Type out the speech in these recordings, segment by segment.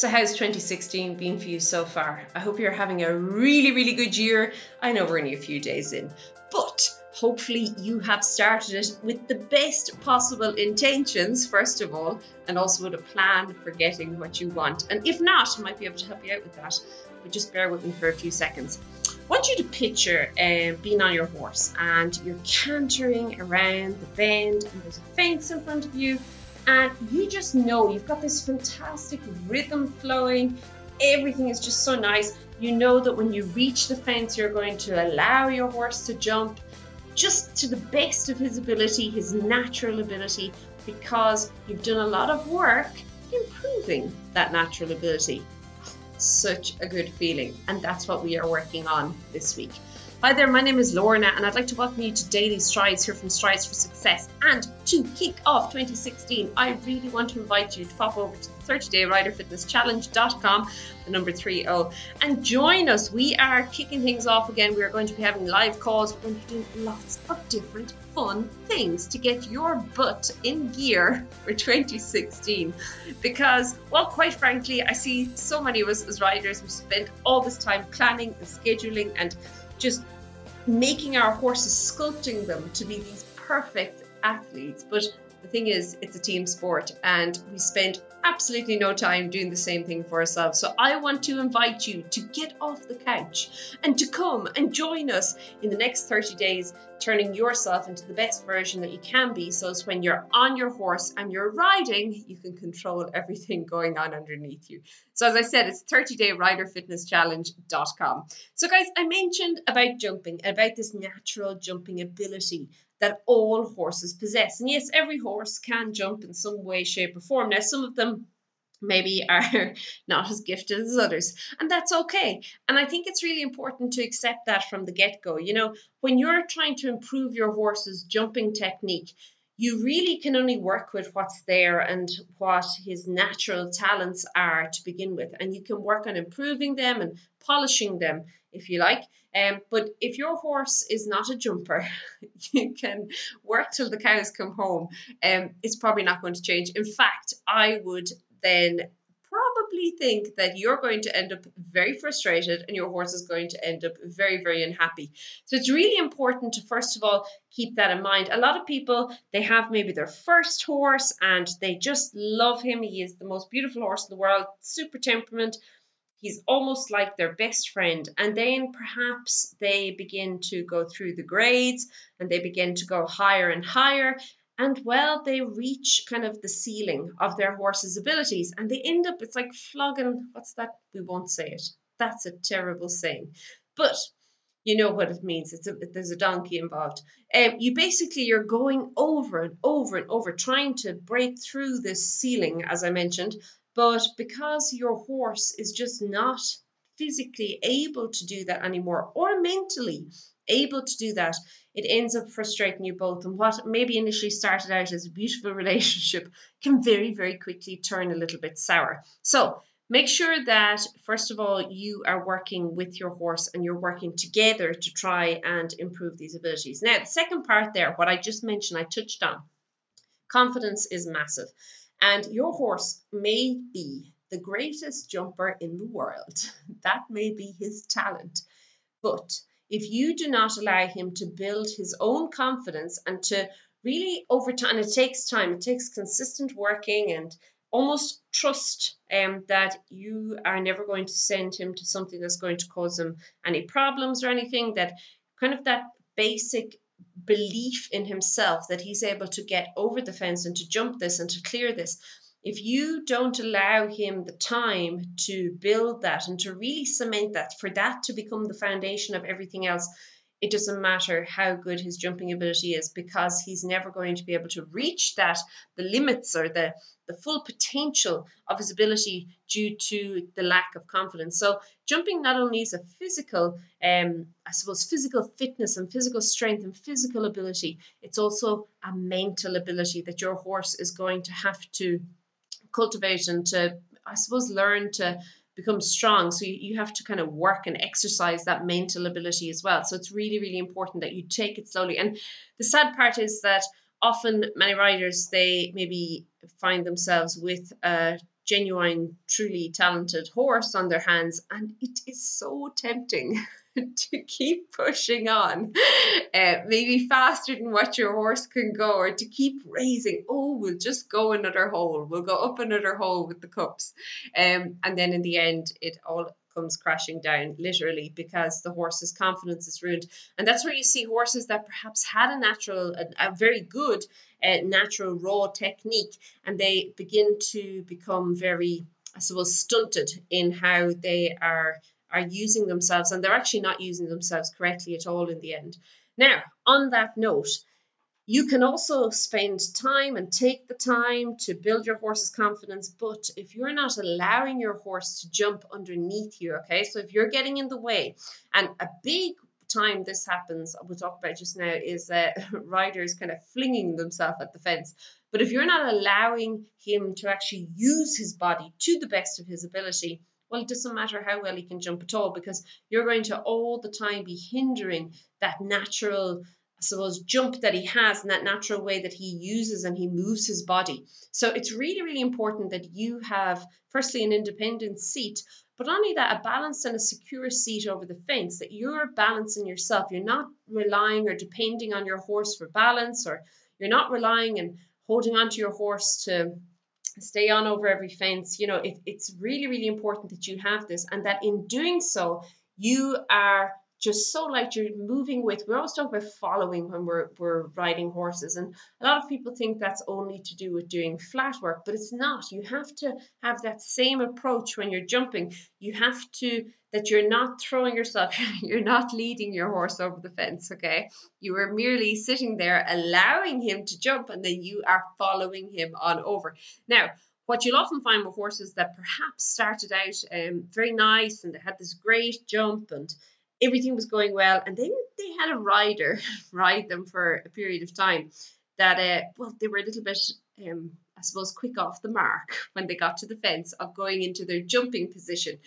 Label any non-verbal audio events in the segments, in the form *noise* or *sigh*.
So, how's 2016 been for you so far? I hope you're having a really, really good year. I know we're only a few days in, but hopefully you have started it with the best possible intentions, first of all, and also with a plan for getting what you want. And if not, I might be able to help you out with that, but just bear with me for a few seconds. I want you to picture uh, being on your horse and you're cantering around the bend, and there's a fence in front of you and you just know you've got this fantastic rhythm flowing. Everything is just so nice. You know that when you reach the fence, you're going to allow your horse to jump just to the best of his ability, his natural ability, because you've done a lot of work improving that natural ability. Such a good feeling, and that's what we are working on this week. Hi there, my name is Lorna, and I'd like to welcome you to Daily Strides here from Strides for Success. And to kick off 2016, I really want to invite you to pop over to the 30 day rider the number 30, and join us. We are kicking things off again. We are going to be having live calls, we're going to be doing lots of different fun things to get your butt in gear for 2016 because well quite frankly i see so many of us as riders who spend all this time planning and scheduling and just making our horses, sculpting them to be these perfect athletes. But the thing is, it's a team sport, and we spend absolutely no time doing the same thing for ourselves. So I want to invite you to get off the couch and to come and join us in the next 30 days, turning yourself into the best version that you can be. So it's when you're on your horse and you're riding, you can control everything going on underneath you. So as I said, it's 30dayriderfitnesschallenge.com. So guys, I mentioned about jumping, about this natural jumping ability that all horses possess. And yes, every horse can jump in some way, shape, or form. Now, some of them maybe are *laughs* not as gifted as others, and that's okay. And I think it's really important to accept that from the get go. You know, when you're trying to improve your horse's jumping technique, you really can only work with what's there and what his natural talents are to begin with. And you can work on improving them and polishing them, if you like. Um, but if your horse is not a jumper, *laughs* you can work till the cows come home. Um, it's probably not going to change. In fact, I would then probably think that you're going to end up very frustrated and your horse is going to end up very very unhappy so it's really important to first of all keep that in mind a lot of people they have maybe their first horse and they just love him he is the most beautiful horse in the world super temperament he's almost like their best friend. And then perhaps they begin to go through the grades and they begin to go higher and higher. And well they reach kind of the ceiling of their horse's abilities. And they end up it's like flogging what's that? We won't say it. That's a terrible saying. But you know what it means. It's a, there's a donkey involved. Um, you basically you're going over and over and over trying to break through this ceiling as i mentioned but because your horse is just not physically able to do that anymore or mentally able to do that, it ends up frustrating you both. And what maybe initially started out as a beautiful *laughs* relationship can very, very quickly turn a little bit sour. So make sure that, first of all, you are working with your horse and you're working together to try and improve these abilities. Now, the second part there, what I just mentioned, I touched on confidence is massive. And your horse may be the greatest jumper in the world. *laughs* That may be his talent. But if you do not allow him to build his own confidence and to really over time, and it takes time, it takes consistent working and almost trust um, that you are never going to send him to something that's going to cause him any problems or anything, that kind of that basic belief in himself that he's able to get over the fence and to jump this and to clear this. If you don't allow him the time to build that and to really cement that, for that to become the foundation of everything else, it doesn't matter how good his jumping ability is because he's never going to be able to reach that the limits or the the full potential of his ability due to the lack of confidence. So jumping not only is a physical um i suppose physical fitness and physical strength and physical ability it's also a mental ability that your horse is going to have to cultivate and to, I suppose, learn to become strong. So you, you have to kind of work and exercise that mental ability as well. So it's really, really important that you take it slowly. And the sad part is that often many riders they maybe find themselves with a genuine, truly talented horse on their hands, and it is so tempting *laughs* *laughs* to keep pushing on, uh, maybe faster than what your horse can go, or to keep raising. Oh, we'll just go another hole. We'll go up another hole with the cups, um, and then in the end, it all comes crashing down literally because the horse's confidence is ruined and that's where you see horses that perhaps had a natural a, a very good uh, natural raw technique and they begin to become very i suppose stunted in how they are are using themselves and they're actually not using themselves correctly at all in the end now on that note you can also spend time and take the time to build your horse's confidence, but if you're not allowing your horse to jump underneath you, okay, so if you're getting in the way, and a big time this happens, we'll talk about just now, is uh, *laughs* riders kind of flinging themselves at the fence. But if you're not allowing him to actually use his body to the best of his ability, well, it doesn't matter how well he can jump at all because you're going to all the time be hindering that natural I suppose, jump that he has and that natural way that he uses and he moves his body. So it's really, really important that you have, firstly, an independent seat, but only that a balanced and a secure seat over the fence, that you're balancing yourself. You're not relying or depending on your horse for balance, or you're not relying and holding onto your horse to stay on over every fence. You know, it, it's really, really important that you have this and that in doing so, you are just so like you're moving with we always talk about following when we're we're riding horses and a lot of people think that's only to do with doing flat work but it's not. You have to have that same approach when you're jumping. You have to that you're not throwing yourself *laughs* you're not leading your horse over the fence okay? You are merely sitting there allowing him to jump and then you are following him on over. Now what you'll often find with horses that perhaps started out um, very nice and they had this great jump and everything was going well, and then they had a rider *laughs* ride them for a period of time that, uh, well, they were a little bit, um, I suppose, quick off the mark *laughs* when they got to the fence of going into their jumping position.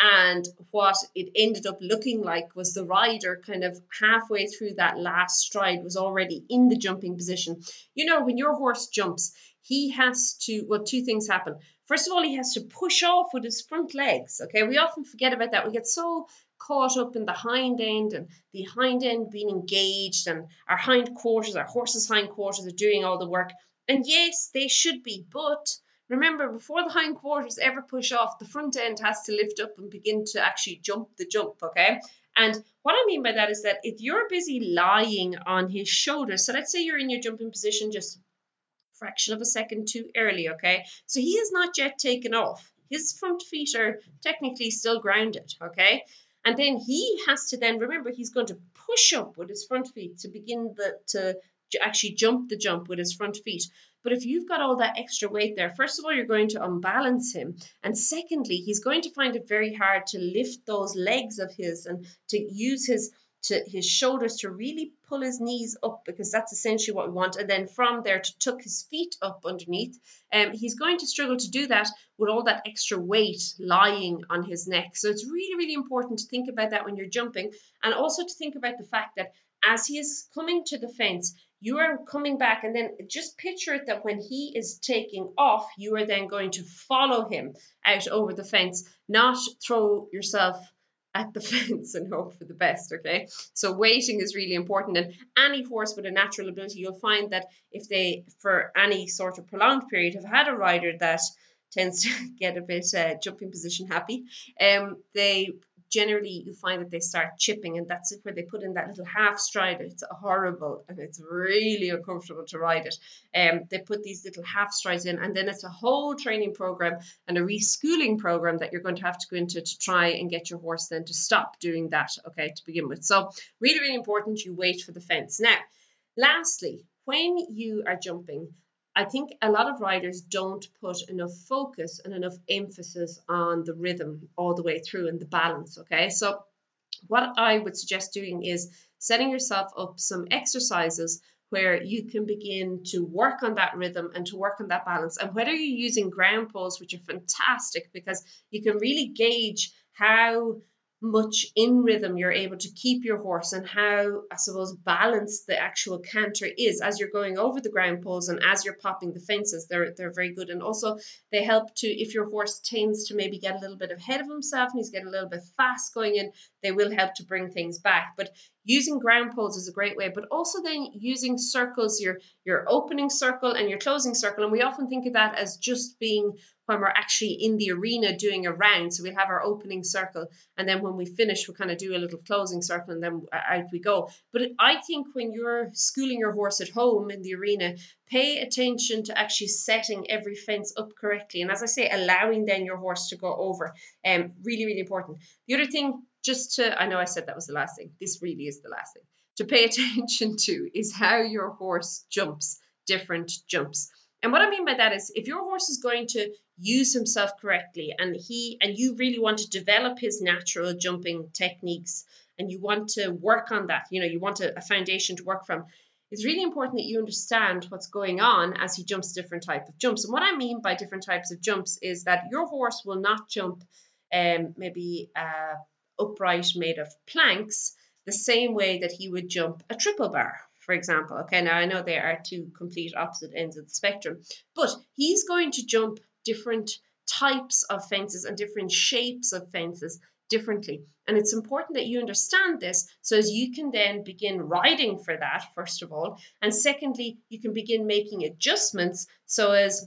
And what it ended up looking like was the rider kind of halfway through that last stride was already in the jumping position. You know, when your horse jumps, he has to, well, two things happen. First of all, he has to push off with his front legs. Okay, we often forget about that. We get so caught up in the hind end and the hind end being engaged and our hind quarters, our horse's hind quarters are doing all the work. And yes, they should be, but remember before the hind quarters ever push off, the front end has to lift up and begin to actually jump the jump, okay? And what I mean by that is that if you're busy lying on his shoulders, so let's say you're in your jumping position just fraction of a second too early, okay? So he has not yet taken off. His front feet are technically still grounded, okay? And then he has to then remember he's going to push up with his front feet to begin the to actually jump the jump with his front feet. But if you've got all that extra weight there, first of all, you're going to unbalance him. And secondly, he's going to find it very hard to lift those legs of his and to use his to his shoulders to really pull his knees up because that's essentially what we want. And then from there to tuck his feet up underneath. Um, he's going to struggle to do that with all that extra weight lying on his neck. So it's really, really important to think about that when you're jumping and also to think about the fact that as he is coming to the fence, you are coming back and then just picture it that when he is taking off, you are then going to follow him out over the fence, not throw yourself at the *laughs* fence and hope for the best. Okay, so waiting is really important. And any horse with a natural ability, you'll find that if they, for any sort of prolonged period, have had a rider that tends to *laughs* get a bit uh, jumping position happy, um, they generally you find that they start chipping and that's where they put in that little half stride. It's horrible and it's really uncomfortable to ride it. Um, they put these little half strides in and then it's a whole training program and a reschooling program that you're going to have to go into to try and get your horse then to stop doing that okay to begin with. So really really important you wait for the fence. Now lastly when you are jumping I think a lot of riders don't put enough focus and enough emphasis on the rhythm all the way through and the balance. Okay, so what I would suggest doing is setting yourself up some exercises where you can begin to work on that rhythm and to work on that balance. And whether you're using ground poles, which are fantastic because you can really gauge how much in rhythm you're able to keep your horse and how, I suppose, balanced the actual canter is as you're going over the ground poles and as you're popping the fences. They're they're very good. And also they help to if your horse tends to maybe get a little bit ahead of himself and he's getting a little bit fast going in, they will help to bring things back. But using ground poles is a great way, but also then using circles, your your opening circle and your closing circle. And we often think of that as just being when we're actually in the arena doing a round. So we'll have our opening circle, and then when we finish, we kind of do a little closing circle, and then out we go. But I think when you're schooling your horse at home in the arena, pay attention to actually setting every fence up correctly. And as I say, allowing then your horse to go over. Um, really, really important. The other thing, just to, I know I said that was the last thing. This really is the last thing to pay *laughs* attention to is how your horse jumps different jumps. And what I mean by that is if your horse is going to use himself correctly and he and you really want to develop his natural jumping techniques and you want to work on that, you know, you want a, a foundation to work from, it's really important that you understand what's going on as he jumps different types of jumps. And what I mean by different types of jumps is that your horse will not jump um, maybe uh, upright made of planks the same way that he would jump a triple bar for example. Okay, now I know they are two complete opposite ends of the spectrum, but he's going to jump different types of fences and different shapes of fences differently. And it's important that you understand this so as you can then begin riding for that, first of all. And secondly, you can begin making adjustments so as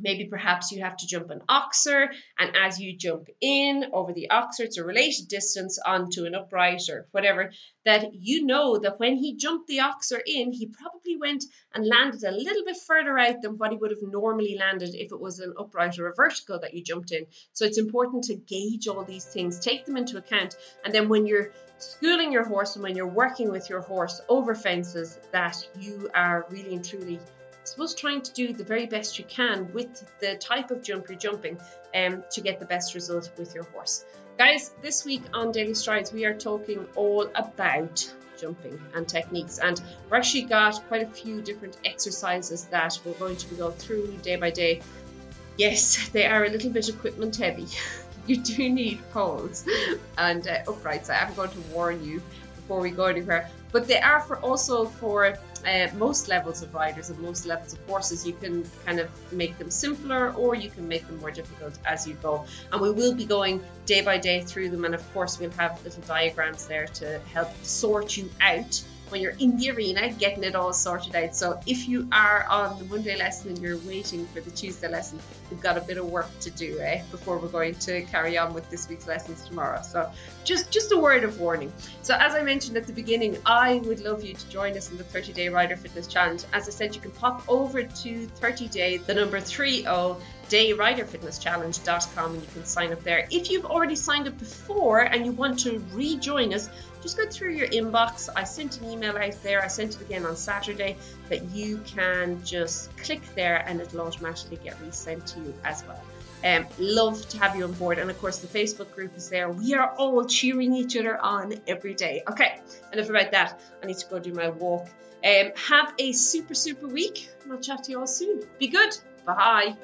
Maybe perhaps you have to jump an oxer, and as you jump in over the oxer, it's a related distance onto an upright or whatever, that you know that when he jumped the oxer in, he probably went and landed a little bit further out than what he would have normally landed if it was an upright or a vertical that you jumped in. So it's important to gauge all these things, take them into account, and then when you're schooling your horse and when you're working with your horse over fences, that you are really and truly suppose trying to do the very best you can with the type of jump you're jumping um, to get the best result with your horse. Guys, this week on Daily Strides, we are talking all about jumping and techniques, and we've actually got quite a few different exercises that we're going to go through day by day. Yes, they are a little bit equipment heavy. *laughs* you do need poles and uh, uprights. I am going to warn you before we go anywhere. But they are for also for uh, most levels of riders and most levels of horses. You can kind of make them simpler or you can make them more difficult as you go. And we will be going day by day through them. And of course, we'll have little diagrams there to help sort you out when you're in the arena getting it all sorted out. So if you are on the Monday lesson and you're waiting for the Tuesday lesson, we've got a bit of work to do eh, before we're going to carry on with this week's lessons tomorrow. So just just a word of warning. So as I mentioned at the beginning, I would love you to join us in the 30 day rider fitness challenge. As I said, you can pop over to 30 day, the number 30 dayriderfitnesschallenge.com and you can sign up there. If you've already signed up before and you want to rejoin us, just go through your inbox. I sent an email out there. I sent it again on Saturday that you can just click there and it'll automatically get resent to you as well. Um, love to have you on board. And of course, the Facebook group is there. We are all cheering each other on every day. Okay, enough about that. I need to go do my walk. Um, have a super, super week. I'll chat to you all soon. Be good. Bye.